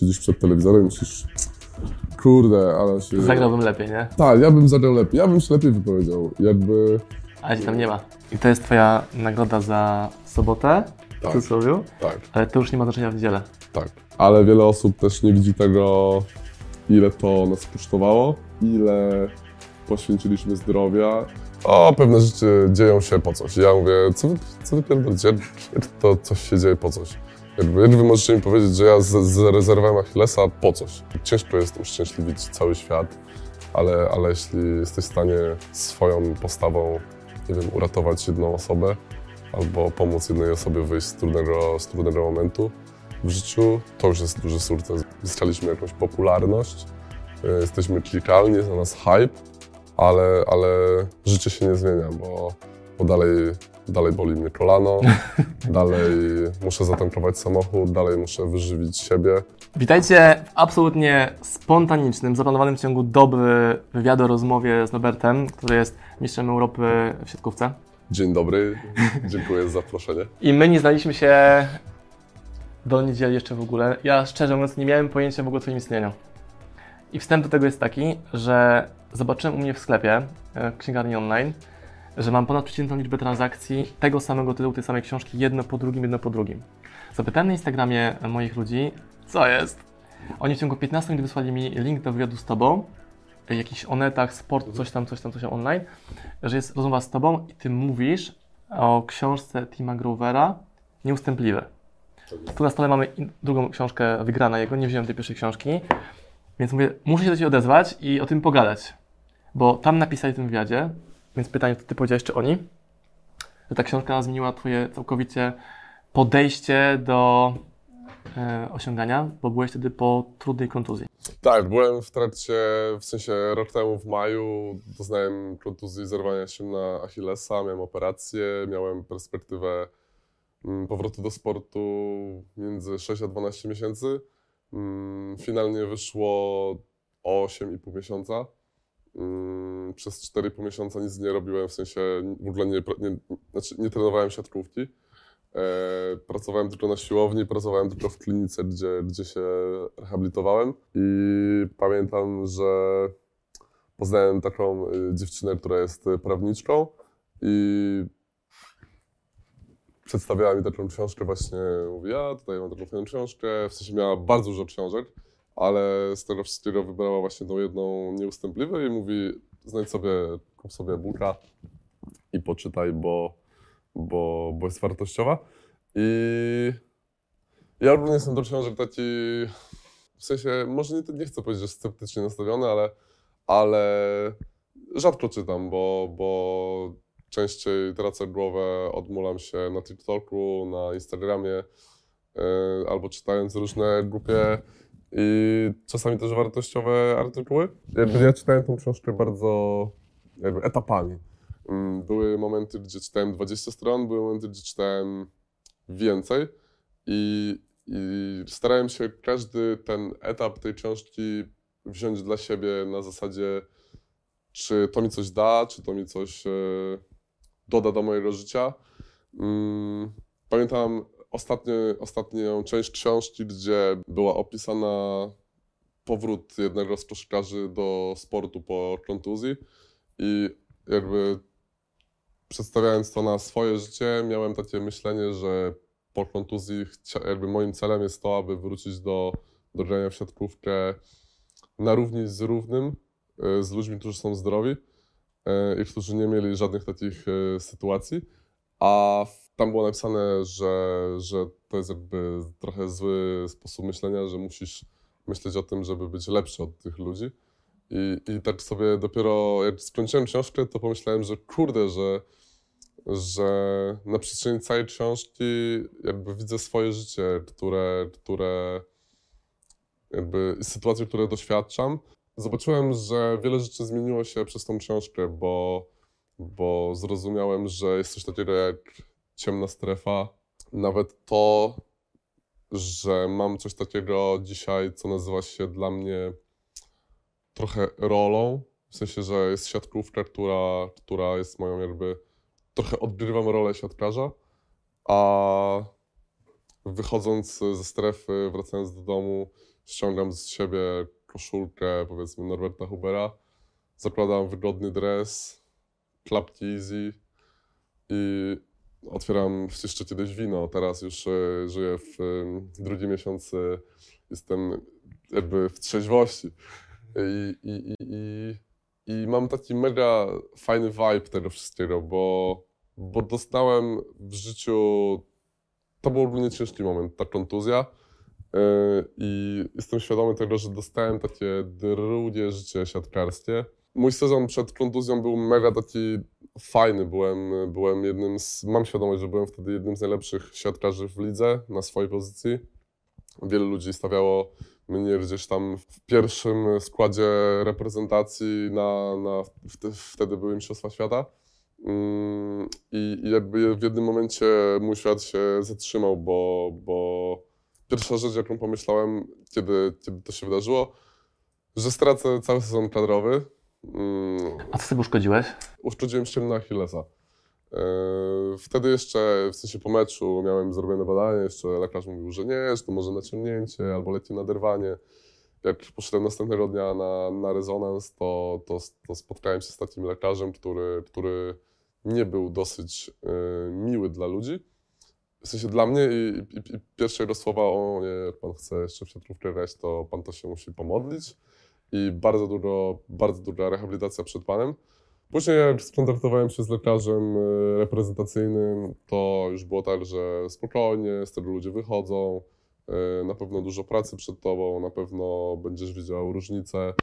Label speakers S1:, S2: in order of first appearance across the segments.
S1: Siedzisz przed telewizorem i myślisz, kurde, ale się...
S2: Zagrałbym lepiej, nie?
S1: Tak, ja bym zagrał lepiej, ja bym się lepiej wypowiedział. Jakby,
S2: Ale cię tam nie ma. I to jest twoja nagroda za sobotę w
S1: Tak.
S2: cudzysłowie,
S1: tak,
S2: ale to już nie ma znaczenia w niedzielę.
S1: tak. Ale wiele osób też nie widzi tego, ile to nas kosztowało, ile poświęciliśmy zdrowia. O, pewne rzeczy dzieją się po coś. Ja mówię, co wy, co wy pierdolicie? To coś się dzieje po coś. Jakby, możecie mi powiedzieć, że ja zarezerwowałem Achillesa po coś. Ciężko jest uszczęśliwić cały świat, ale, ale jeśli jesteś w stanie swoją postawą, nie wiem, uratować jedną osobę albo pomóc jednej osobie wyjść z trudnego, z trudnego momentu w życiu, to już jest duży sukces. Zyskaliśmy jakąś popularność, y, jesteśmy klikalni, jest na nas hype, ale, ale życie się nie zmienia, bo, bo dalej, dalej boli mnie kolano, dalej muszę zatankować samochód, dalej muszę wyżywić siebie.
S2: Witajcie w absolutnie spontanicznym, zaplanowanym w ciągu doby wywiadu, rozmowie z Nobertem, który jest mistrzem Europy w siatkówce.
S1: Dzień dobry, dziękuję za zaproszenie.
S2: I my nie znaliśmy się do niedzieli jeszcze w ogóle. Ja szczerze mówiąc nie miałem pojęcia w ogóle o Twoim istnieniu. I wstęp do tego jest taki, że zobaczyłem u mnie w sklepie, e, w księgarni online, że mam ponad przeciętną liczbę transakcji tego samego tytułu, tej samej książki, jedno po drugim, jedno po drugim. Zapytałem na Instagramie moich ludzi, co jest? Oni w ciągu 15 minut wysłali mi link do wywiadu z Tobą, jakiś onetach, sport, coś tam, coś tam, coś tam online, że jest rozmowa z Tobą i Ty mówisz o książce Tima Grovera Nieustępliwe. Tu na stole mamy drugą książkę wygrana jego, nie wziąłem tej pierwszej książki, więc mówię, muszę się do Ciebie odezwać i o tym pogadać, bo tam napisali w tym wywiadzie, więc pytanie, to Ty powiedziałeś, czy oni, że ta książka zmieniła Twoje całkowicie podejście do e, osiągania, bo byłeś wtedy po trudnej kontuzji.
S1: Tak, byłem w trakcie, w sensie rok temu w maju doznałem kontuzji zerwania się na Achillesa, miałem operację, miałem perspektywę mm, powrotu do sportu między 6 a 12 miesięcy. Mm, Finalnie wyszło 8,5 miesiąca. Przez 4,5 miesiąca nic nie robiłem, w sensie w ogóle nie, nie, znaczy nie trenowałem siatkówki. E, pracowałem tylko na siłowni, pracowałem tylko w klinice, gdzie, gdzie się rehabilitowałem. I pamiętam, że poznałem taką y, dziewczynę, która jest prawniczką i przedstawiała mi taką książkę właśnie, mówi, ja tutaj mam taką fajną książkę, w sensie miała bardzo dużo książek, ale z tego wszystkiego wybrała właśnie tą jedną nieustępliwą i mówi, znajdź sobie, kup sobie e-booka i poczytaj, bo, bo, bo jest wartościowa. I ja ogólnie jestem do książek taki, w sensie, może nie, nie chcę powiedzieć, że sceptycznie nastawiony, ale, ale rzadko czytam, bo, bo częściej tracę głowę, odmulam się na TikToku, na Instagramie, yy, albo czytając różne głupie i czasami też wartościowe artykuły. Jakby ja czytałem tą książkę bardzo jakby etapami. Mm, Były momenty, gdzie czytałem 20 stron, były momenty, gdzie czytałem więcej i, i starałem się każdy ten etap tej książki wziąć dla siebie na zasadzie, czy to mi coś da, czy to mi coś e, doda do mojego życia. Mm, Pamiętam ostatnie, ostatnią część książki, gdzie była opisana powrót jednego z koszykarzy do sportu po kontuzji i jakby przedstawiając to na swoje życie, miałem takie myślenie, że po kontuzji jakby moim celem jest to, aby wrócić do, do grania w siatkówkę na równi z równym, e, z ludźmi, którzy są zdrowi e, i którzy nie mieli żadnych takich e, sytuacji. A tam było napisane, że, że to jest jakby trochę zły sposób myślenia, że musisz myśleć o tym, żeby być lepszy od tych ludzi. I, I tak sobie dopiero, jak skończyłem książkę, to pomyślałem, że kurde, że, że na przestrzeni całej książki jakby widzę swoje życie, które, które jakby sytuacje, które doświadczam. Zobaczyłem, że wiele rzeczy zmieniło się przez tą książkę, bo, bo zrozumiałem, że jest coś takiego jak ciemna strefa. Nawet to, że mam coś takiego dzisiaj, co nazywa się dla mnie trochę rolą, w sensie, że jest siatkówka, która, która jest moją jakby, trochę odgrywam rolę siatkarza, a wychodząc ze strefy, wracając do domu, ściągam z siebie koszulkę, powiedzmy, Norberta Hubera, zakładam wygodny dres, klapki easy i otwieram jeszcze kiedyś wino. Teraz już e, żyję w e, drugi miesiąc, e, jestem jakby w trzeźwości. I, i, i, i, mam taki mega fajny vibe tego wszystkiego, bo, bo dostałem w życiu, to był ogólnie ciężki moment, ta kontuzja. Yy, I jestem świadomy tego, że dostałem takie drugie życie siatkarskie. Mój sezon przed kontuzją był mega taki fajny. Byłem, byłem jednym z, mam świadomość, że byłem wtedy jednym z najlepszych siatkarzy w lidze na swojej pozycji. Wielu ludzi stawiało mnie gdzieś tam w pierwszym składzie reprezentacji na, na wtedy były Mistrzostwa Świata. Mm, I, I jakby w jednym momencie mój świat się zatrzymał, bo, bo pierwsza rzecz, jaką pomyślałem, kiedy, kiedy to się wydarzyło, że stracę cały sezon kadrowy.
S2: Mm. A co sobie uszkodziłeś?
S1: Uszkodziłem ścięgno Achillesa. E, wtedy jeszcze, w sensie po meczu, miałem zrobione badanie, jeszcze lekarz mówił, że nie, że to może naciągnięcie albo letnie naderwanie. Jak poszedłem następnego dnia na, na rezonans, to, to, to spotkałem się z takim lekarzem, który, który nie był dosyć y, miły dla ludzi. W sensie dla mnie i, i, i pierwsze słowa, o nie, jak pan chce jeszcze w siatkówkę grać, to pan to się musi pomodlić. I bardzo dużo, bardzo duża rehabilitacja przed panem. Później jak skontaktowałem się z lekarzem e, reprezentacyjnym, to już było tak, że spokojnie, z tego ludzie wychodzą, e, na pewno dużo pracy przed tobą, na pewno będziesz widział różnicę e,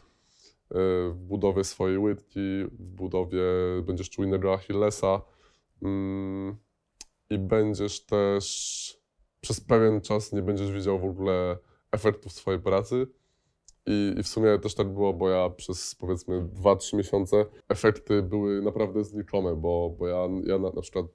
S1: w budowie swojej łydki, w budowie będziesz czuł innego Achillesa mm, i będziesz też przez pewien czas nie będziesz widział w ogóle efektów swojej pracy. I, I, w sumie też tak było, bo ja przez powiedzmy 2-3 miesiące efekty były naprawdę znikome, bo, bo ja, ja na, na przykład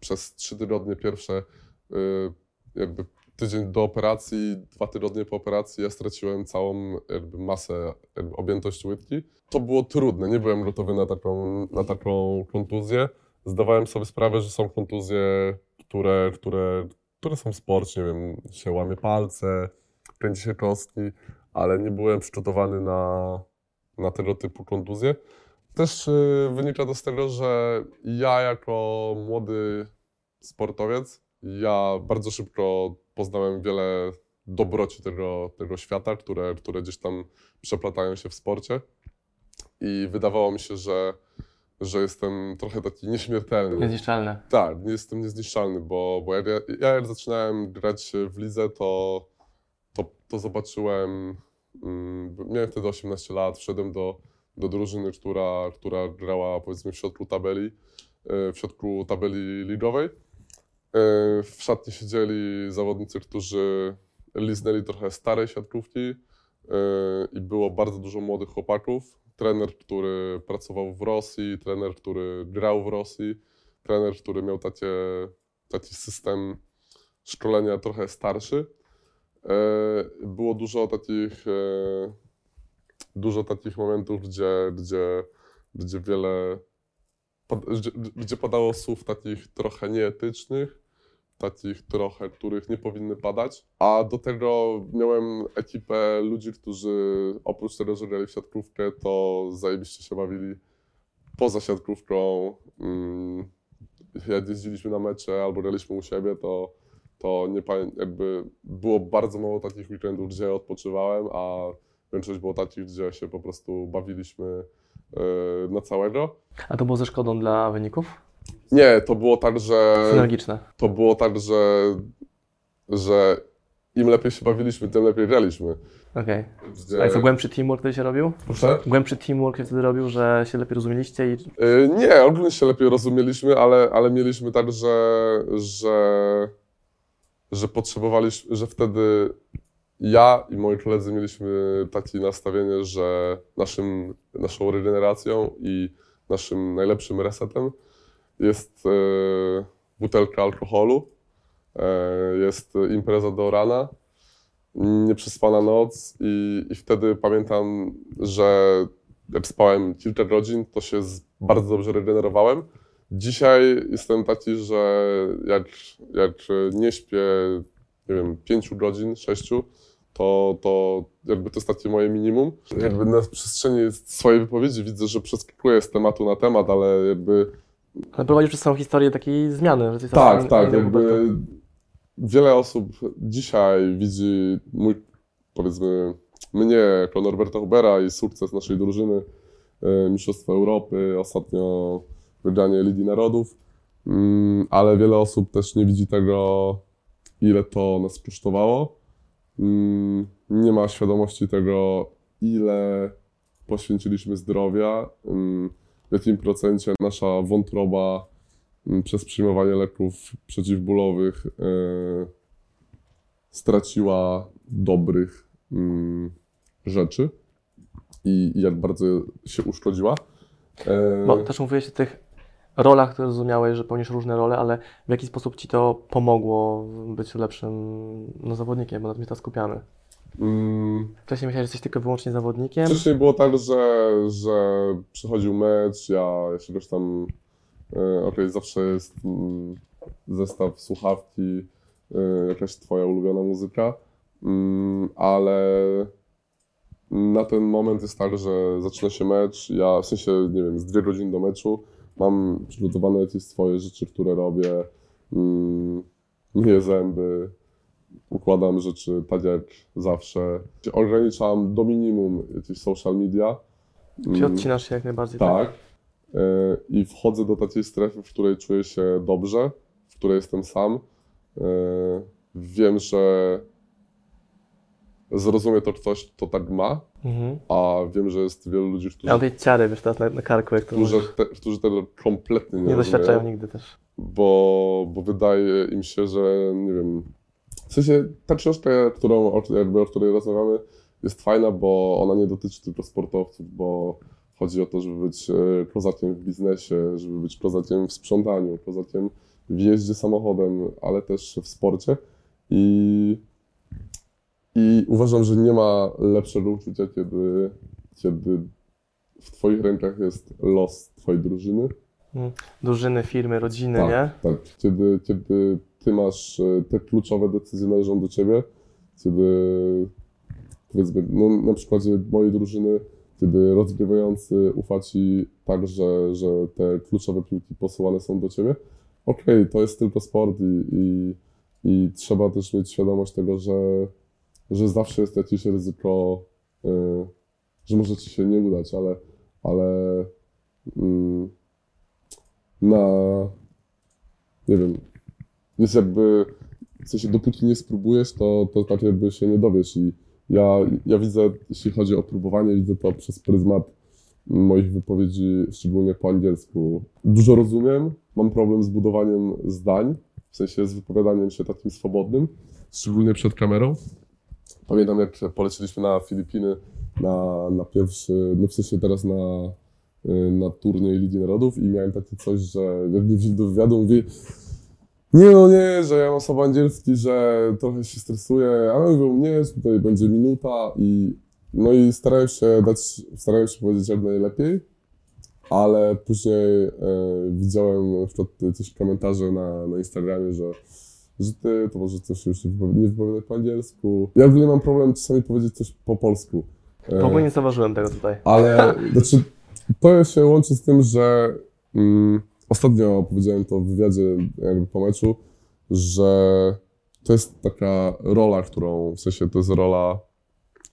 S1: przez 3 tygodnie pierwsze, yy, jakby tydzień do operacji, dwa tygodnie po operacji, ja straciłem całą jakby masę, jakby objętość łydki. To było trudne, nie byłem gotowy na taką, na taką kontuzję. Zdawałem sobie sprawę, że są kontuzje, które, które, które są w sporcie, nie wiem, się łamie palce, kręci się kostki ale nie byłem przygotowany na, na tego typu kontuzje. Też y, wynika to z tego, że ja jako młody sportowiec, ja bardzo szybko poznałem wiele dobroci tego, tego świata, które, które gdzieś tam przeplatają się w sporcie. I wydawało mi się, że, że jestem trochę taki nieśmiertelny.
S2: Niezniszczalny.
S1: Tak, nie jestem niezniszczalny, bo, bo ja, ja jak zaczynałem grać w lidze, to to, zobaczyłem, mm, miałem wtedy 18 lat, wszedłem do, do drużyny, która, która grała powiedzmy w środku tabeli, e, w środku tabeli ligowej. E, w szatni siedzieli zawodnicy, którzy liznęli trochę starej siatkówki e, i było bardzo dużo młodych chłopaków. Trener, który pracował w Rosji, trener, który grał w Rosji, trener, który miał takie, taki system szkolenia trochę starszy. E, było dużo takich, e, dużo takich momentów, gdzie, gdzie, gdzie wiele, gdzie, padało słów takich trochę nieetycznych, takich trochę, których nie powinny padać. A do tego miałem ekipę ludzi, którzy oprócz tego, że grali w siatkówkę, to zajebiście się bawili poza siatkówką. Mm, jak jeździliśmy na mecze albo graliśmy u siebie, to to nie jakby było bardzo mało takich weekendów, gdzie odpoczywałem, a większość było takich, gdzie się po prostu bawiliśmy yy, na całego.
S2: A to było ze szkodą dla wyników?
S1: Nie, to było tak, że...
S2: Synergiczne.
S1: To było tak, że, że im lepiej się bawiliśmy, tym lepiej graliśmy.
S2: Okej. Okay. A co, głębszy teamwork wtedy się robił?
S1: Proszę?
S2: Głębszy teamwork się wtedy robił, że się lepiej rozumieliście i...
S1: Yy, nie, ogólnie się lepiej rozumieliśmy, ale, ale mieliśmy tak, że, że że potrzebowaliśmy, że wtedy ja i moi koledzy mieliśmy takie nastawienie, że naszym, naszą regeneracją i naszym najlepszym resetem jest e, butelka alkoholu, e, jest impreza do rana, nieprzespana noc i, i wtedy pamiętam, że jak spałem kilka godzin, to się bardzo dobrze regenerowałem Dzisiaj jestem taki, że jak, jak nie śpię, nie wiem, 5 godzin, 6, To, to jakby to jest takie moje minimum. Jakby na przestrzeni swojej wypowiedzi widzę, że przeskakuję z tematu na temat, ale jakby
S2: Ale prowadzisz przez całą historię takiej zmiany. Że
S1: tak, tak, jakby wiele osób dzisiaj widzi mój, powiedzmy, mnie jako Norberta Hubera i sukces naszej drużyny, e, Mistrzostwa Europy, ostatnio wygranie Ligi Narodów, Mm, ale wiele osób też nie widzi tego, ile to nas kosztowało. Mm, Nie ma świadomości tego, ile poświęciliśmy zdrowia, mm, w jakim procencie nasza wątroba przez przyjmowanie leków przeciwbólowych e, straciła dobrych rzeczy i, i jak bardzo się uszkodziła. E,
S2: Bo też mówiłeś o tych rolach, które zrozumiałeś, że pełnisz różne role, ale w jaki sposób Ci to pomogło byciu lepszym no, zawodnikiem, bo na tym jest skupiany.
S1: mm,
S2: Wcześniej myślałeś, że jesteś tylko wyłącznie zawodnikiem.
S1: Wcześniej było tak, że, że przychodził mecz, ja jakiegoś tam, e, okej, zawsze jest mm, zestaw słuchawki, e, jakaś twoja ulubiona muzyka, mm, ale na ten moment jest tak, że zaczyna się mecz, ja w sensie, nie wiem, z dwie godziny do meczu mam przygotowane jakieś swoje rzeczy, które robię, mm, myję zęby, układam rzeczy tak jak zawsze. Ograniczam do minimum jakieś social media.
S2: Czyli
S1: Mm,
S2: odcinasz się jak najbardziej.
S1: tak. E, I wchodzę do takiej strefy, w której czuję się dobrze, w której jestem sam. E, Wiem, że zrozumie to ktoś, kto tak ma,
S2: Mhm.
S1: a wiem, że jest wielu ludzi,
S2: Ja
S1: którzy,
S2: mam tej ciary, wiesz, teraz na, na karku, jak to
S1: którzy, te, którzy tego kompletnie nie,
S2: Nie doświadczają nigdy też.
S1: bo, bo wydaje im się, że nie wiem. W sensie ta książka, którą, o- jakby, o której rozmawiamy, jest fajna, bo ona nie dotyczy tylko sportowców, bo chodzi o to, żeby być e, kozakiem w biznesie, żeby być kozakiem w sprzątaniu, kozakiem w jeździe samochodem, ale też w sporcie. I, i uważam, że nie ma lepszego uczucia, kiedy, kiedy w Twoich rękach jest los Twojej drużyny.
S2: Drużyny, firmy, rodziny,
S1: Tak,
S2: nie?
S1: tak. Kiedy, kiedy ty masz e, te kluczowe decyzje należą do ciebie, kiedy powiedzmy, no, na przykładzie mojej drużyny, kiedy rozgrywający ufa ci tak, że, że te kluczowe piłki posyłane są do ciebie, okej, to jest tylko sport i, i, i trzeba też mieć świadomość tego, że, że zawsze jest jakieś ryzyko, e, że może ci się nie udać, ale, ale mm, na nie wiem, jest jakby, w sensie dopóki nie spróbujesz, to, to tak jakby się nie dowiesz i ja, ja widzę, jeśli chodzi o próbowanie, widzę to przez pryzmat moich wypowiedzi, szczególnie po angielsku. Dużo rozumiem, mam problem z budowaniem zdań, w sensie z wypowiadaniem się takim swobodnym, szczególnie przed kamerą. Pamiętam, jak poleciliśmy na Filipiny na, na pierwszy, no w sensie teraz na, y, na turniej Ligi Narodów i miałem takie coś, że jak mnie wzięli do wywiadu, mówi nie no nie, że ja mam słabo angielski, że trochę się stresuję, ale mówią nie, tutaj będzie minuta i no i starałem się dać, starałem się powiedzieć jak najlepiej, ale później e, widziałem na przykład jakieś komentarze na, na Instagramie, że że ty, to może coś już nie wypowi- nie wypowiadać po angielsku. Ja w ogóle mam problem czasami powiedzieć coś po polsku.
S2: W ogóle nie zauważyłem tego tutaj.
S1: ale znaczy, to się łączy z tym, że mm, ostatnio powiedziałem to w wywiadzie jakby po meczu, że to jest taka rola, którą, w sensie to jest rola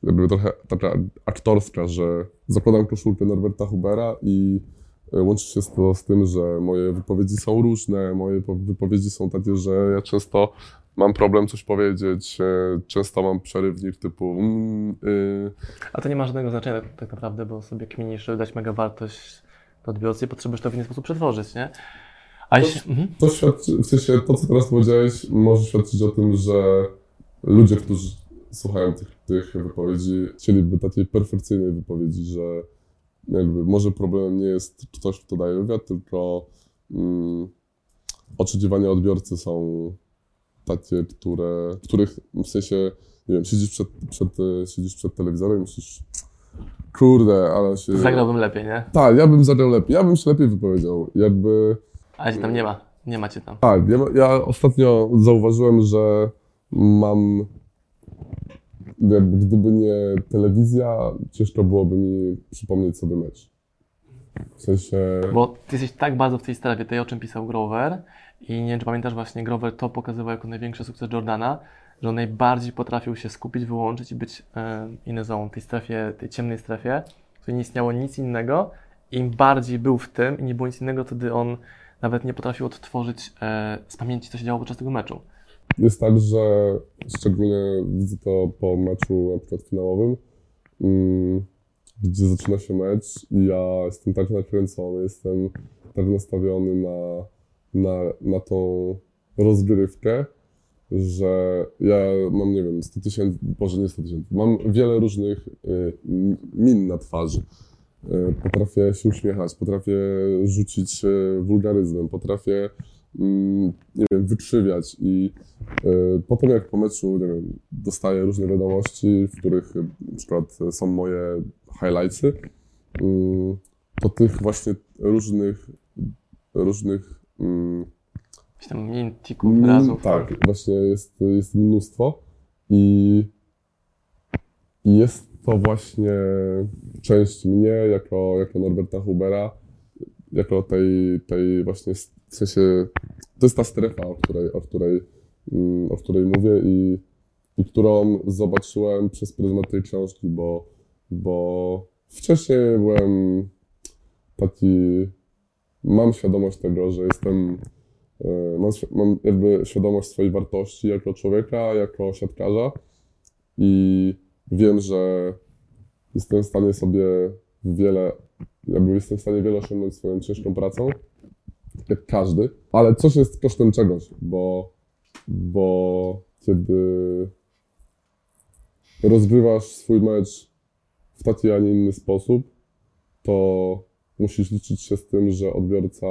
S1: jakby trochę taka aktorska, że zakładam koszulkę Norberta Hubera i łączy się to z tym, że moje wypowiedzi są różne, moje po- wypowiedzi są takie, że ja często mam problem coś powiedzieć, e, często mam przerywnik typu mm, y,
S2: A to nie ma żadnego znaczenia tak, tak naprawdę, bo sobie kminisz, dać mega wartość do odbiorcy i potrzebujesz to w inny sposób przetworzyć, nie? A jeśli... Mhm.
S1: To świadczy, w sensie to, co teraz powiedziałeś, może świadczyć o tym, że ludzie, którzy słuchają tych, tych wypowiedzi, chcieliby takiej perfekcyjnej wypowiedzi, że jakby może problemem nie jest ktoś, kto daje wywiad, tylko mm, oczekiwania odbiorcy są takie, które, których w sensie, nie wiem, siedzisz przed, przed, siedzisz przed telewizorem i myślisz, kurde, ale się...
S2: Zagrałbym lepiej, nie?
S1: Tak, ja bym zagrał lepiej, ja bym się lepiej wypowiedział, jakby...
S2: A cię tam nie ma. Nie ma cię tam.
S1: Tak, ja, ja ostatnio zauważyłem, że mam gdyby nie telewizja, ciężko byłoby mi przypomnieć sobie mecz. W sensie...
S2: Bo ty jesteś tak bardzo w tej strefie, tej o czym pisał Grover i nie wiem, czy pamiętasz właśnie, Grover to pokazywał jako największy sukces Jordana, że on najbardziej potrafił się skupić, wyłączyć i być e, in the zone, tej strefie, tej ciemnej strefie, w której nie istniało nic innego. Im bardziej był w tym i nie było nic innego, wtedy on nawet nie potrafił odtworzyć e, z pamięci, co się działo podczas tego meczu.
S1: Jest tak, że szczególnie widzę to po meczu na przykład finałowym, mm, gdzie zaczyna się mecz i ja jestem tak nakręcony, jestem tak nastawiony na, na, na tą rozgrywkę, że ja mam, nie wiem, 100 tysięcy, może nie 100 tysięcy, mam wiele różnych y, min na twarzy. Y, Potrafię się uśmiechać, potrafię rzucić y, wulgaryzmem, potrafię nie wiem, wykrzywiać i y, potem jak po meczu, nie wiem, dostaję różne wiadomości, w których y, na przykład są moje highlightsy, y, to tych właśnie różnych, różnych mm,
S2: tam min, tików,
S1: Mm,
S2: wyrazów.
S1: Tak, właśnie jest, jest mnóstwo i, jest to właśnie część mnie jako, jako Norberta Hubera, jako tej, tej właśnie, w sensie, to jest ta strefa, o której, o której, mm, o której mówię i, i którą zobaczyłem przez pryzmat tej książki, bo, bo wcześniej byłem taki, mam świadomość tego, że jestem E, Mam, mam jakby świadomość swojej wartości jako człowieka, jako siatkarza i wiem, że jestem w stanie sobie wiele, jakby jestem w stanie wiele osiągnąć swoją ciężką pracą, jak każdy, ale coś jest kosztem czegoś, bo, bo kiedy rozgrywasz swój mecz w taki, a nie inny sposób, to musisz liczyć się z tym, że odbiorca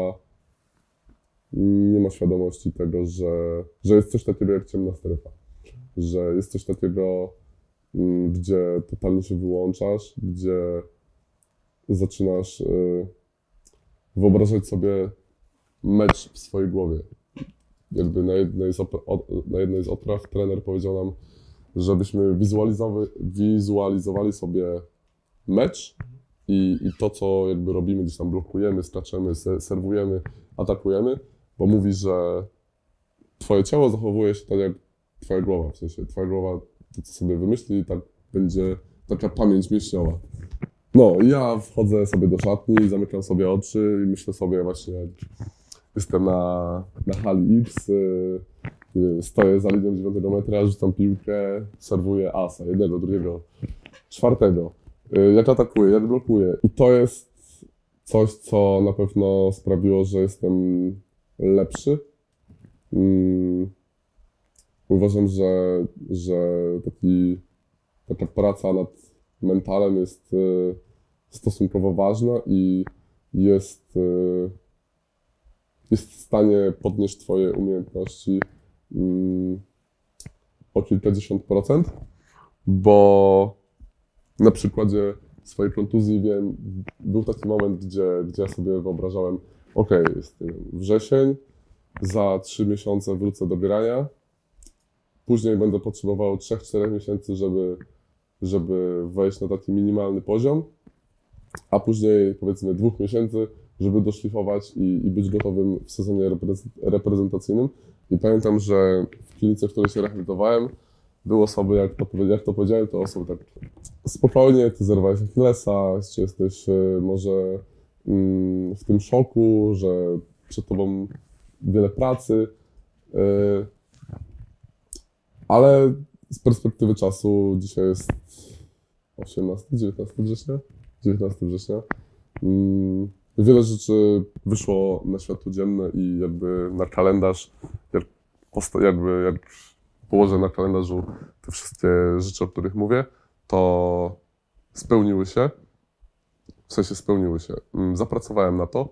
S1: nie ma świadomości tego, że, że jest coś takiego jak ciemna strefa. Że jest coś takiego, mm, gdzie totalnie się wyłączasz, gdzie zaczynasz y, wyobrażać sobie mecz w swojej głowie. Jakby na jednej z, na jednej z opraw trener powiedział nam, żebyśmy wizualizowy, wizualizowali sobie mecz i, i to, co jakby robimy, gdzieś tam blokujemy, skaczemy, se, serwujemy, atakujemy, bo mówi, że twoje ciało zachowuje się tak jak twoja głowa, w sensie twoja głowa to, co sobie wymyśli, tak będzie taka pamięć mięśniowa. No, ja wchodzę sobie do szatni, zamykam sobie oczy i myślę sobie właśnie, jestem na, na hali X, y, stoję za linią 9 metra, rzucam piłkę, serwuję asa, jednego, drugiego, czwartego. Y, Jak atakuję, jak blokuję. I to jest coś, co na pewno sprawiło, że jestem lepszy. Mm, Uważam, że, że taki, taka praca nad mentalem jest y, stosunkowo ważna i jest, jest w stanie podnieść Twoje umiejętności mm, o kilkadziesiąt procent, bo na przykładzie swojej kontuzji wiem, był taki moment, gdzie, gdzie ja sobie wyobrażałem, ok, jest wrzesień, za trzy miesiące wrócę do grania, później będę potrzebował 3-4 miesięcy, żeby, żeby wejść na taki minimalny poziom, a później powiedzmy dwóch miesięcy, żeby doszlifować i, i być gotowym w sezonie reprezent- reprezentacyjnym. I pamiętam, że w klinice, w której się rehabilitowałem, były osoby, jak to, jak to powiedziałem, to osoby tak spokojnie, ty zerwałeś Achillesa, czy jesteś e, może mm, w tym szoku, że przed tobą wiele pracy, e, ale z perspektywy czasu dzisiaj jest 18, 19 września? 19 września. Wiele rzeczy wyszło na światło dzienne i jakby na kalendarz, jak, jakby jak położę na kalendarzu te wszystkie rzeczy, o których mówię, to spełniły się. W sensie spełniły się. Mm, Zapracowałem na to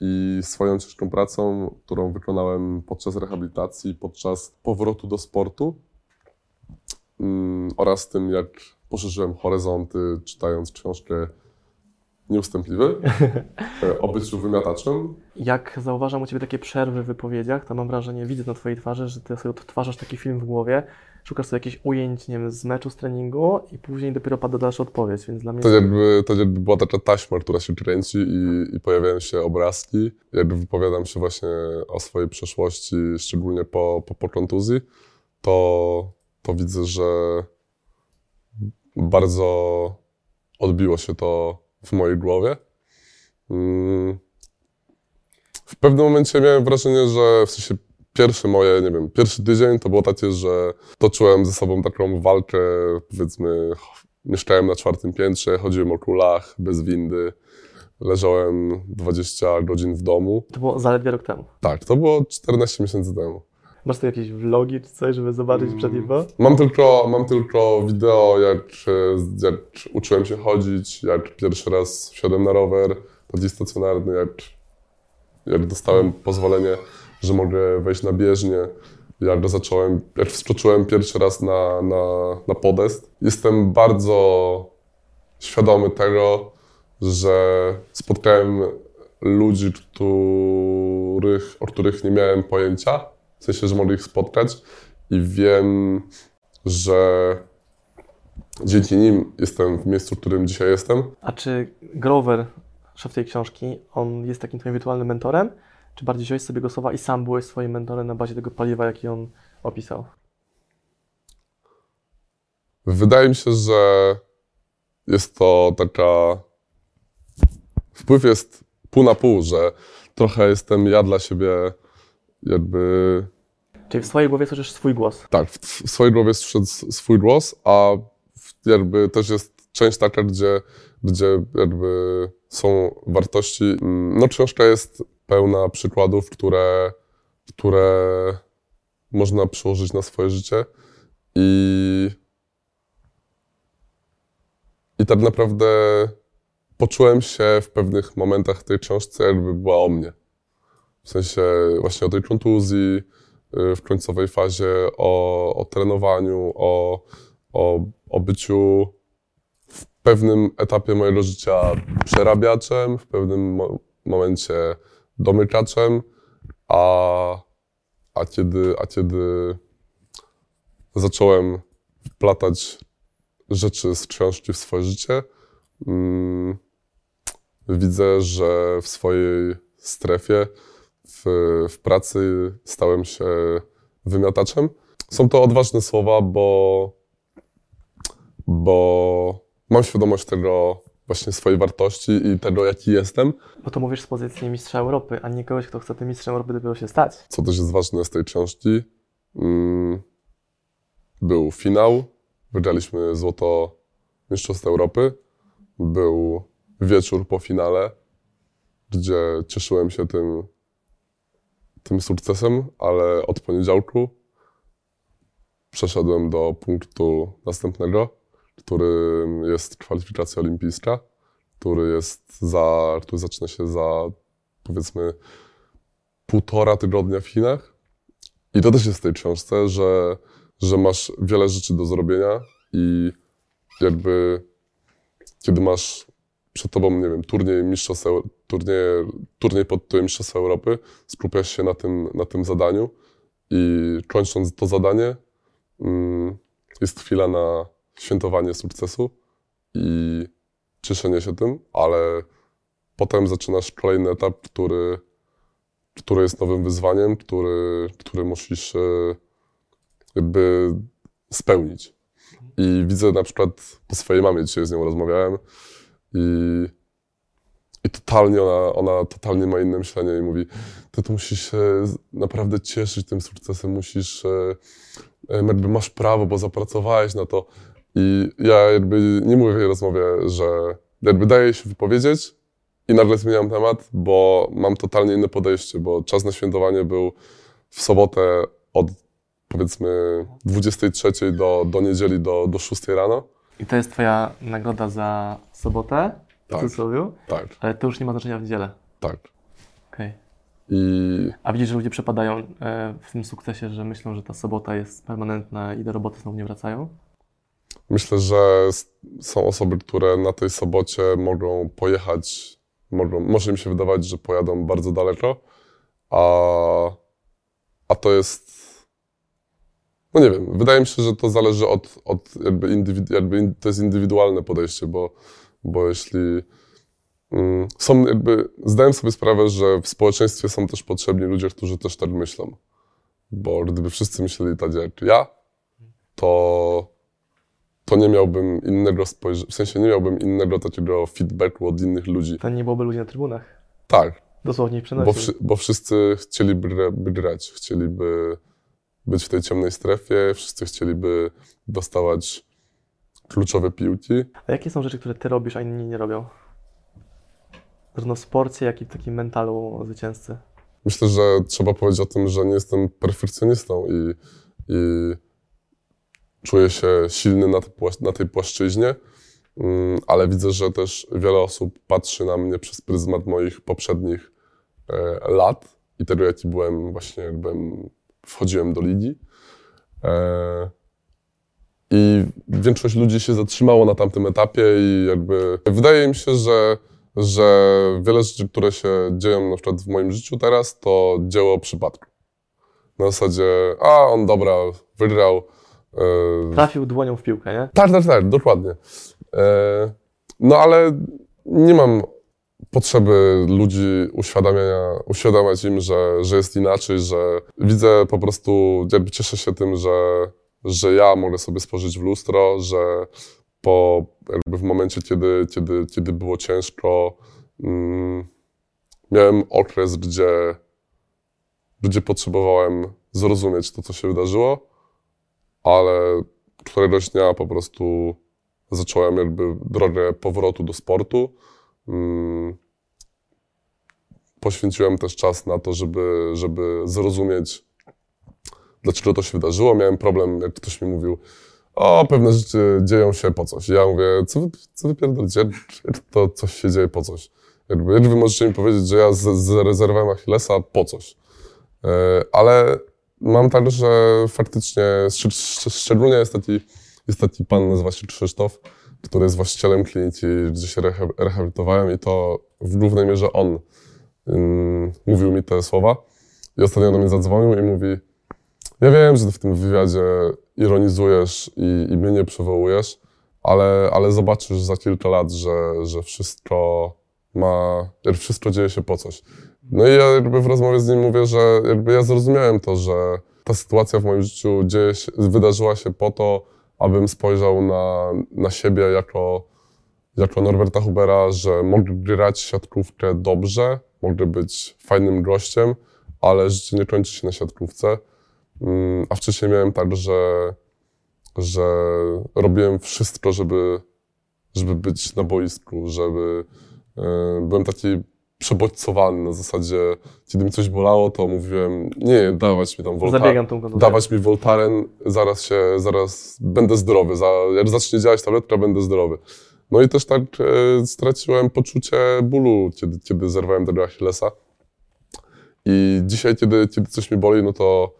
S1: i swoją ciężką pracą, którą wykonałem podczas rehabilitacji, podczas powrotu do sportu mm, oraz tym, jak poszerzyłem horyzonty, czytając książkę nieustępliwy e, o byciu wymiataczem.
S2: Jak zauważam u Ciebie takie przerwy w wypowiedziach, to mam wrażenie, widzę na Twojej twarzy, że Ty sobie odtwarzasz taki film w głowie, szukasz sobie jakichś ujęć, nie wiem, z meczu, z treningu i później dopiero pada dalsza odpowiedź, więc dla mnie...
S1: To jakby, to jakby była taka taśma, która się kręci i, i pojawiają się obrazki. Jakby wypowiadam się właśnie o swojej przeszłości, szczególnie po, po, po kontuzji, to, to widzę, że bardzo odbiło się to w mojej głowie. Mm. W pewnym momencie miałem wrażenie, że w sensie pierwsze moje, nie wiem, pierwszy tydzień to było takie, że toczyłem ze sobą taką walkę, powiedzmy, mieszkałem na czwartym piętrze, chodziłem o kulach, bez windy, leżałem 20 godzin w domu.
S2: To było zaledwie rok temu.
S1: Tak, to było 14 miesięcy temu.
S2: Masz tu jakieś vlogi czy coś, żeby zobaczyć przed info?
S1: Mam tylko, mam tylko wideo, jak, jak uczyłem się chodzić, jak pierwszy raz wsiadłem na rower, taki stacjonarny, jak, jak dostałem pozwolenie, że mogę wejść na bieżnię, jak zacząłem, jak wskoczyłem pierwszy raz na, na, na podest. Jestem bardzo świadomy tego, że spotkałem ludzi, których, o których nie miałem pojęcia w sensie, że mogę ich spotkać i wiem, że dzięki nim jestem w miejscu, w którym dzisiaj jestem.
S2: A czy Grover, szef tej książki, on jest takim twoim wirtualnym mentorem? Czy bardziej wziąłeś sobie go słowa i sam byłeś swoim mentorem na bazie tego paliwa, jaki on opisał?
S1: Wydaje mi się, że jest to taka. Wpływ jest pół na pół, że trochę jestem ja dla siebie jakby
S2: Czyli w swojej głowie słyszysz swój głos.
S1: Tak, w swojej głowie słyszę swój głos, a jakby też jest część taka, gdzie, gdzie jakby są wartości. Mm, no książka jest pełna przykładów, które, które można przełożyć na swoje życie i i tak naprawdę poczułem się w pewnych momentach tej książce, jakby była o mnie. W sensie właśnie o tej kontuzji, w końcowej fazie, o, o trenowaniu, o, o, o byciu w pewnym etapie mojego życia przerabiaczem, w pewnym mo momencie domykaczem, a, a, kiedy, a kiedy zacząłem wplatać rzeczy z książki w swoje życie, mm, widzę, że w swojej strefie w, w pracy stałem się wymiataczem. Są to odważne słowa, bo, bo mam świadomość tego, właśnie swojej wartości i tego, jaki jestem.
S2: Bo to mówisz z pozycji mistrza Europy, a nie kogoś, kto chce tym mistrzem Europy dopiero się stać.
S1: Co też jest ważne z tej książki, mm, był finał, wygraliśmy złoto Mistrzostw Europy, był wieczór po finale, gdzie cieszyłem się tym, tym sukcesem, ale od poniedziałku przeszedłem do punktu następnego, którym jest kwalifikacja olimpijska, który jest za, który zaczyna się za powiedzmy półtora tygodnia w Chinach. I to też jest w tej książce, że, że masz wiele rzeczy do zrobienia i jakby kiedy masz przed tobą, nie wiem, turniej mistrzostw, turniej, turniej pod tytułem Mistrzostwa Europy, skupiasz się na tym, na tym zadaniu i kończąc to zadanie, mm, jest chwila na świętowanie sukcesu i cieszenie się tym, ale potem zaczynasz kolejny etap, który, który jest nowym wyzwaniem, który, który musisz e, jakby spełnić. I widzę na przykład po swojej mamie, dzisiaj z nią rozmawiałem i i totalnie ona, ona totalnie ma inne myślenie i mówi, ty to musisz się naprawdę cieszyć tym sukcesem, musisz, e, e, jakby masz prawo, bo zapracowałeś na to. I ja jakby nie mówię w tej rozmowie, że jakby daję się wypowiedzieć i nagle zmieniam temat, bo mam totalnie inne podejście, bo czas na świętowanie był w sobotę od powiedzmy 23 do, do niedzieli do, do 6 rano.
S2: I to jest twoja nagroda za sobotę?
S1: Tak.
S2: w cudzysłowie,
S1: Tak,
S2: ale to już nie ma znaczenia w niedzielę.
S1: tak.
S2: Okej.
S1: I
S2: A widzisz, że ludzie przepadają e, w tym sukcesie, że myślą, że ta sobota jest permanentna i do roboty znowu nie wracają?
S1: myślę, że są osoby, które na tej sobocie mogą pojechać, mogą, może im się wydawać, że pojadą bardzo daleko, a, a to jest, no nie wiem, wydaje mi się, że to zależy od, od jakby, indywid, jakby to jest indywidualne podejście, bo, bo jeśli mm, są jakby, zdaję sobie sprawę, że w społeczeństwie są też potrzebni ludzie, którzy też tak myślą, bo gdyby wszyscy myśleli tak jak ja, to to nie miałbym innego spojrzenia, w sensie nie miałbym innego takiego feedbacku od innych ludzi.
S2: To nie byłoby ludzi na trybunach.
S1: Tak,
S2: Dosłownie ich
S1: bo, wszy, bo wszyscy chcieliby gra- by grać, chcieliby być w tej ciemnej strefie, wszyscy chcieliby dostawać kluczowe piłki.
S2: A jakie są rzeczy, które ty robisz, a inni nie robią? Zarówno w sporcie, jak i w takim mentalu zwycięzcy.
S1: Myślę, że trzeba powiedzieć o tym, że nie jestem perfekcjonistą i, i czuję się silny na, te, na tej płaszczyźnie, mm, ale widzę, że też wiele osób patrzy na mnie przez pryzmat moich poprzednich e, lat i tego, jaki byłem właśnie, jak byłem, wchodziłem do ligi. E, I większość ludzi się zatrzymało na tamtym etapie i jakby wydaje mi się, że, że wiele rzeczy, które się dzieją na przykład w moim życiu teraz, to dzieło przypadku. Na zasadzie, a on dobra, wygrał. e,
S2: Trafił dłonią w piłkę, nie?
S1: tak, tak, tak, dokładnie. E, no ale nie mam potrzeby ludzi uświadamiania, uświadamiać im, że, że jest inaczej, że widzę po prostu, jakby cieszę się tym, że, że ja mogę sobie spojrzeć w lustro, że po jakby w momencie, kiedy, kiedy, kiedy było ciężko, mm, miałem okres, gdzie, gdzie potrzebowałem zrozumieć to, co się wydarzyło, ale któregoś dnia po prostu zacząłem jakby drogę powrotu do sportu. Mm, Poświęciłem też czas na to, żeby, żeby zrozumieć, dlaczego to się wydarzyło. Miałem problem, jak ktoś mi mówił, o, pewne rzeczy dzieją się po coś. Ja mówię, co wy, co wy pierdolicie? To coś się dzieje po coś. Jakby, jak wy możecie mi powiedzieć, że ja zarezerwowałem Achillesa po coś. E, Ale mam tak, że faktycznie, szcz- szcz- szczególnie jest taki, jest taki pan, nazywa się Krzysztof, który jest właścicielem kliniki, gdzie się reha- rehabilitowałem i to w głównej mierze on mówił mi te słowa. I ostatnio do mnie zadzwonił i mówi, ja wiem, że ty w tym wywiadzie ironizujesz i, i mnie nie przywołujesz, ale, ale zobaczysz za kilka lat, że, że wszystko ma, wszystko dzieje się po coś. No i ja jakby w rozmowie z nim mówię, że jakby ja zrozumiałem to, że ta sytuacja w moim życiu dzieje się, wydarzyła się po to, abym spojrzał na, na siebie jako, jako Norberta Hubera, że mogę grać siatkówkę dobrze, mogę być fajnym gościem, ale życie nie kończy się na siatkówce. Mm, A wcześniej miałem tak, że, że robiłem wszystko, żeby, żeby być na boisku, żeby e, byłem taki przebodźcowany na zasadzie, kiedy mi coś bolało, to mówiłem, nie, dawać mi tam Voltaren, dawać mi Voltaren, zaraz się, zaraz będę zdrowy, za, jak zacznie działać tabletka, będę zdrowy. No i też tak e, straciłem poczucie bólu, kiedy, kiedy zerwałem tego Achillesa. I dzisiaj, kiedy, kiedy coś mi boli, no to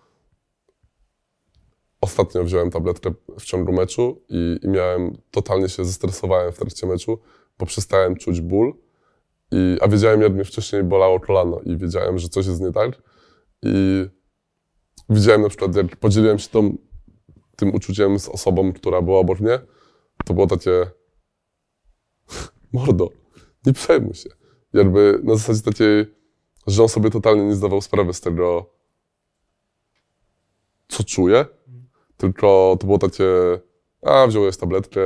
S1: ostatnio wziąłem tabletkę w ciągu meczu i, i miałem, totalnie się zestresowałem w trakcie meczu, bo przestałem czuć ból, i, a wiedziałem, jak mnie wcześniej bolało kolano i wiedziałem, że coś jest nie tak. I widziałem na przykład, jak podzieliłem się tą, tym uczuciem z osobą, która była obok mnie, to było takie mordo, nie przejmuj się. Jakby na zasadzie takiej, że on sobie totalnie nie zdawał sprawy z tego, co czuje, tylko to było takie, a wziąłeś tabletkę,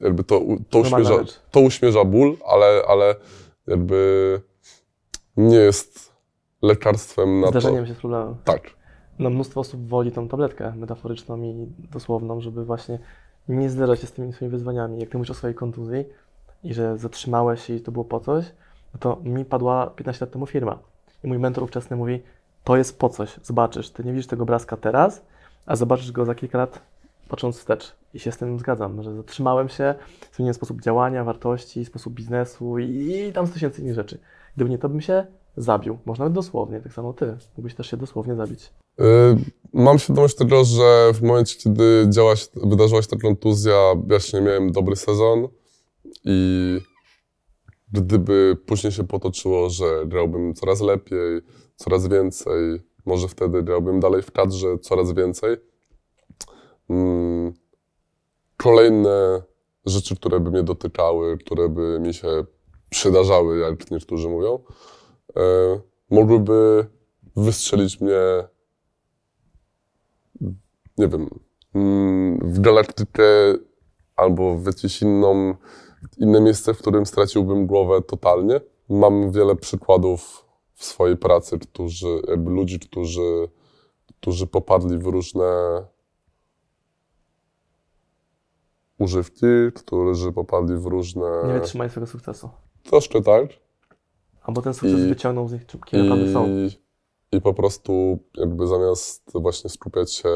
S1: jakby to, to, uśmierza, to uśmierza ból, ale, ale jakby nie jest lekarstwem na
S2: Zdarzeniem
S1: to.
S2: się z problemem.
S1: Tak.
S2: No, mnóstwo osób woli tą tabletkę metaforyczną i dosłowną, żeby właśnie nie zderzać się z tymi swoimi wyzwaniami. Jak ty mówisz o swojej kontuzji i że zatrzymałeś się i to było po coś, no to mi padła 15 lat temu firma. I mój mentor ówczesny mówi, to jest po coś, zobaczysz. Ty nie widzisz tego obrazka teraz, a zobaczysz go za kilka lat patrząc wstecz. I się z tym zgadzam, że zatrzymałem się, zmieniłem sposób działania, wartości, sposób biznesu i, i tam 100 tysięcy innych rzeczy. Gdyby nie to, bym się zabił. Może nawet dosłownie, tak samo ty. Mógłbyś też się dosłownie zabić.
S1: Y, Mam świadomość tego, że w momencie, kiedy działa się, wydarzyła się ta kontuzja, właśnie miałem dobry sezon i gdyby później się potoczyło, że grałbym coraz lepiej, coraz więcej, może wtedy grałbym dalej w kadrze coraz więcej. Mm, Kolejne rzeczy, które by mnie dotykały, które by mi się przydarzały, jak niektórzy mówią, e, mogłyby wystrzelić mnie nie wiem, mm, w galaktykę albo w jakieś inną, inne miejsce, w którym straciłbym głowę totalnie. Mam wiele przykładów w swojej pracy, którzy, ludzi, którzy, którzy popadli w różne używki, którzy popadli w różne...
S2: Nie wytrzymali swojego sukcesu.
S1: Troszkę tak.
S2: Albo ten sukces
S1: I-
S2: wyciągnął z nich czubki, naprawdę są.
S1: I, po prostu jakby zamiast właśnie skupiać się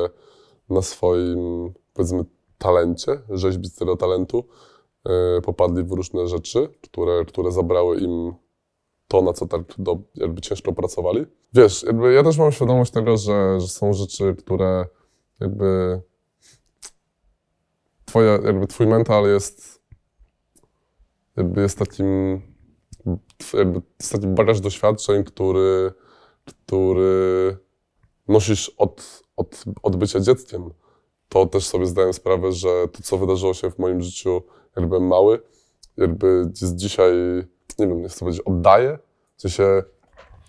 S1: na swoim, powiedzmy, talencie, rzeźbić tego talentu, popadli w różne rzeczy, które, które zabrały im to, na co tak do, jakby ciężko pracowali. Wiesz, jakby ja też mam świadomość tego, że, że są rzeczy, które jakby twoja, jakby twój mental jest jakby jest takim jakby jest taki bagaż doświadczeń, który, który nosisz od, od, od bycia dzieckiem. To też sobie zdałem sprawę, że to, co wydarzyło się w moim życiu, jak byłem mały, jakby dzisiaj, nie wiem, jak to powiedzieć, oddaję. W sensie,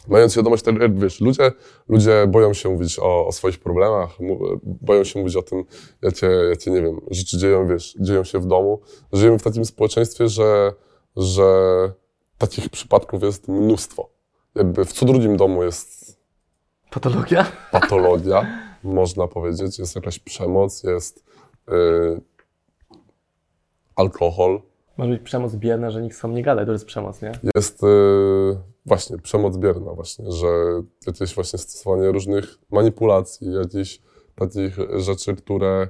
S1: mając świadomość tego, jak wiesz, ludzie, ludzie boją się mówić o, o swoich problemach, boją się mówić o tym, jakie, jakie, nie wiem, rzeczy dzieją, wiesz, dzieją się w domu. Żyjemy w takim społeczeństwie, że, że takich przypadków jest mnóstwo. Jakby w co drugim domu jest
S2: Patologia?
S1: patologia, można powiedzieć, jest jakaś przemoc, jest yy, alkohol,
S2: Może być przemoc bierna, że nikt sam nie gada, to jest przemoc, nie?
S1: jest yy, właśnie przemoc bierna właśnie, że jakieś właśnie stosowanie różnych manipulacji, jakichś takich rzeczy, które,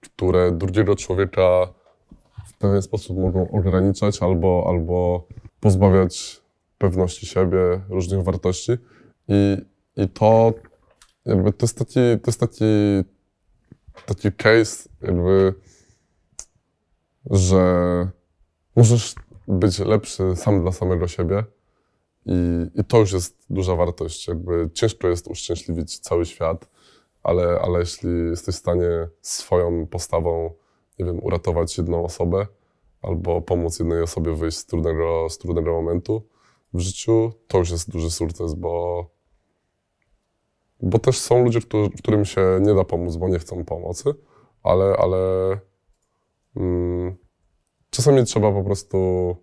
S1: które drugiego człowieka w pewien sposób mogą ograniczać albo, albo pozbawiać pewności siebie, różnych wartości. I, i to jakby to jest taki, to jest taki, taki case jakby, że możesz być lepszy sam dla samego siebie i, i to już jest duża wartość. Jakby ciężko jest uszczęśliwić cały świat, ale, ale jeśli jesteś w stanie swoją postawą, nie wiem, uratować jedną osobę albo pomóc jednej osobie wyjść z trudnego, z trudnego momentu w życiu, to już jest duży sukces, bo, bo też są ludzie, którym się nie da pomóc, bo nie chcą pomocy, ale, ale czasami trzeba po prostu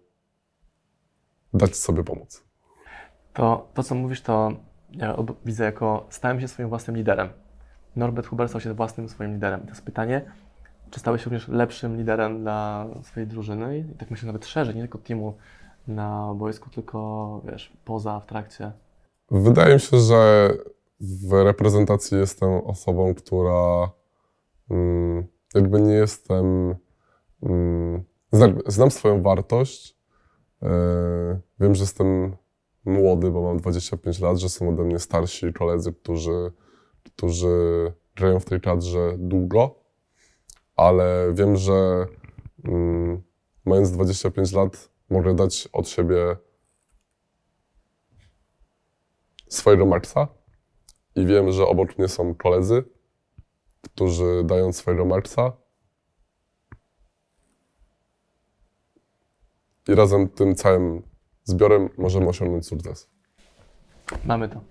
S1: dać sobie pomóc.
S2: To, to co mówisz, to ja widzę jako stałem się swoim własnym liderem. Norbert Huber stał się własnym swoim liderem. To jest pytanie, czy stałeś się również lepszym liderem dla swojej drużyny? I tak myślę nawet szerzej, nie tylko teamu na boisku, tylko wiesz, poza, w trakcie.
S1: Wydaje mi się, że w reprezentacji jestem osobą, która mm, jakby nie jestem. Znam, znam swoją wartość. E, wiem, że jestem młody, bo mam 25 lat, że są ode mnie starsi koledzy, którzy, którzy grają w tej kadrze długo, ale wiem, że mm, mając 25 lat mogę dać od siebie swojego maksa i wiem, że obok mnie są koledzy, którzy dają swojego maksa i razem tym całym zbiorem możemy osiągnąć sukces.
S2: Mamy to.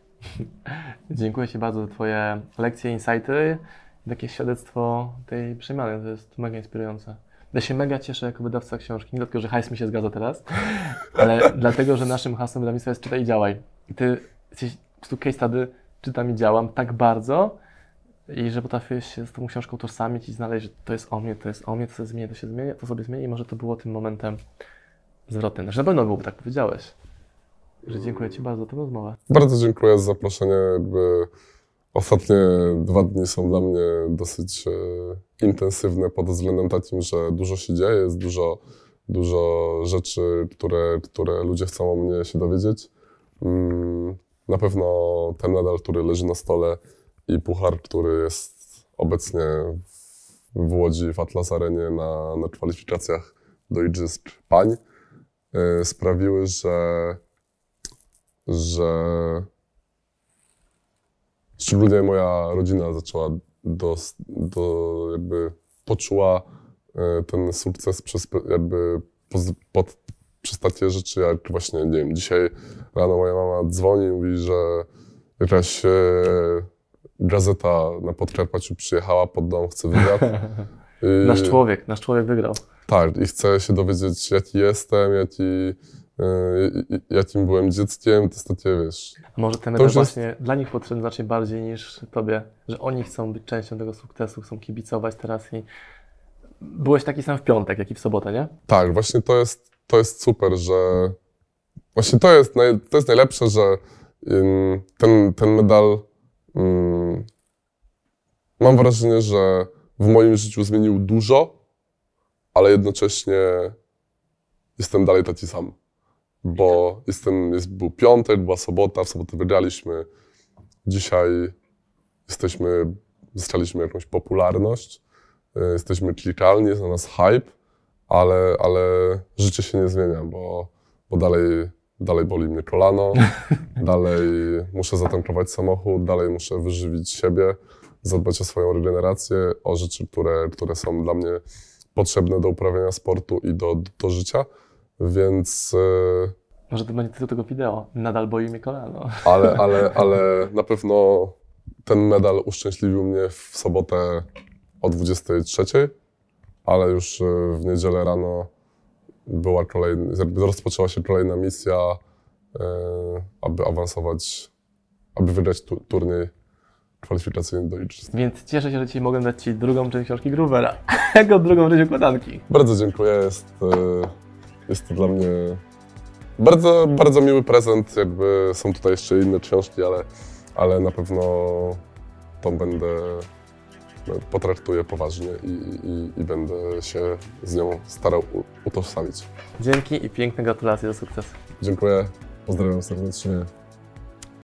S2: Dziękuję Ci bardzo za Twoje lekcje, insighty i takie świadectwo tej przemiany. To jest mega inspirujące. Ja się mega cieszę jako wydawca książki, nie dlatego, że hajs mi się zgadza teraz, ale dlatego, że naszym hasłem wydawnictwa jest czytaj i działaj. I Ty jesteś po prostu case study, czytam i działam tak bardzo i że potrafię się z tą książką tożsamić i znaleźć, że to jest o mnie, to jest o mnie, to sobie zmieni, to się zmieni, to sobie zmieni i może to było tym momentem zwrotnym. Znaczy na pewno było, tak powiedziałeś. Że dziękuję Ci bardzo za tę rozmowę.
S1: Bardzo dziękuję za zaproszenie. Ostatnie dwa dni są dla mnie dosyć e, intensywne pod względem takim, że dużo się dzieje, jest dużo, dużo rzeczy, które, które ludzie chcą o mnie się dowiedzieć. Mm, na pewno ten medal, który leży na stole i puchar, który jest obecnie w Łodzi w Atlas Arenie na, na kwalifikacjach do Igrzysk Pań, sprawiły, że, że szczególnie moja rodzina zaczęła do, do jakby poczuła e, ten sukces przez jakby pod, przez takie rzeczy jak właśnie, nie wiem, dzisiaj rano moja mama dzwoni i mówi, że jakaś e, gazeta na Podkarpaciu przyjechała pod dom, chce wywiad. I-
S2: Nasz człowiek, nasz człowiek wygrał.
S1: tak, i chcę się dowiedzieć, jaki jestem, jaki, i- jakim byłem dzieckiem, to jest takie, wiesz,
S2: A może ten medal
S1: już jest-
S2: właśnie dla nich potrzebny znacznie bardziej niż tobie, że oni chcą być częścią tego sukcesu, chcą kibicować teraz i byłeś taki sam w piątek, jak i w sobotę, nie?
S1: Tak, właśnie to jest, to jest super, że właśnie to jest, naj, to jest najlepsze, że ten, ten medal mam wrażenie, że w moim życiu zmienił dużo, ale jednocześnie jestem dalej taki sam. Bo jestem, jest, był piątek, była sobota, w sobotę wygraliśmy. Dzisiaj jesteśmy, zyskaliśmy jakąś popularność, y, jesteśmy klikalni, jest na nas hype ale, ale życie się nie zmienia, bo, bo dalej, dalej boli mnie kolano, dalej muszę zatankować samochód, dalej muszę wyżywić siebie, zadbać o swoją regenerację, o rzeczy, które, które są dla mnie potrzebne do uprawiania sportu i do, do życia, więc e,
S2: Może to będzie tytuł tego wideo. Nadal boi mnie kolano.
S1: ale, ale, ale na pewno ten medal uszczęśliwił mnie w sobotę o 23, ale już e, w niedzielę rano była kolejna, rozpoczęła się kolejna misja, e, aby awansować, aby wygrać tu, turniej kwalifikacyjny do Igrzysk.
S2: Więc cieszę się, że dzisiaj mogłem dać Ci drugą część książki Groovera. Jako drugą część układanki.
S1: Bardzo dziękuję, jest, e, jest to dla mnie bardzo, bardzo miły prezent, jakby są tutaj jeszcze inne książki, ale, ale na pewno tą będę, no, potraktuję poważnie i, i, i będę się z nią starał utożsamić.
S2: Dzięki i piękne gratulacje do sukcesu.
S1: Dziękuję, pozdrawiam serdecznie.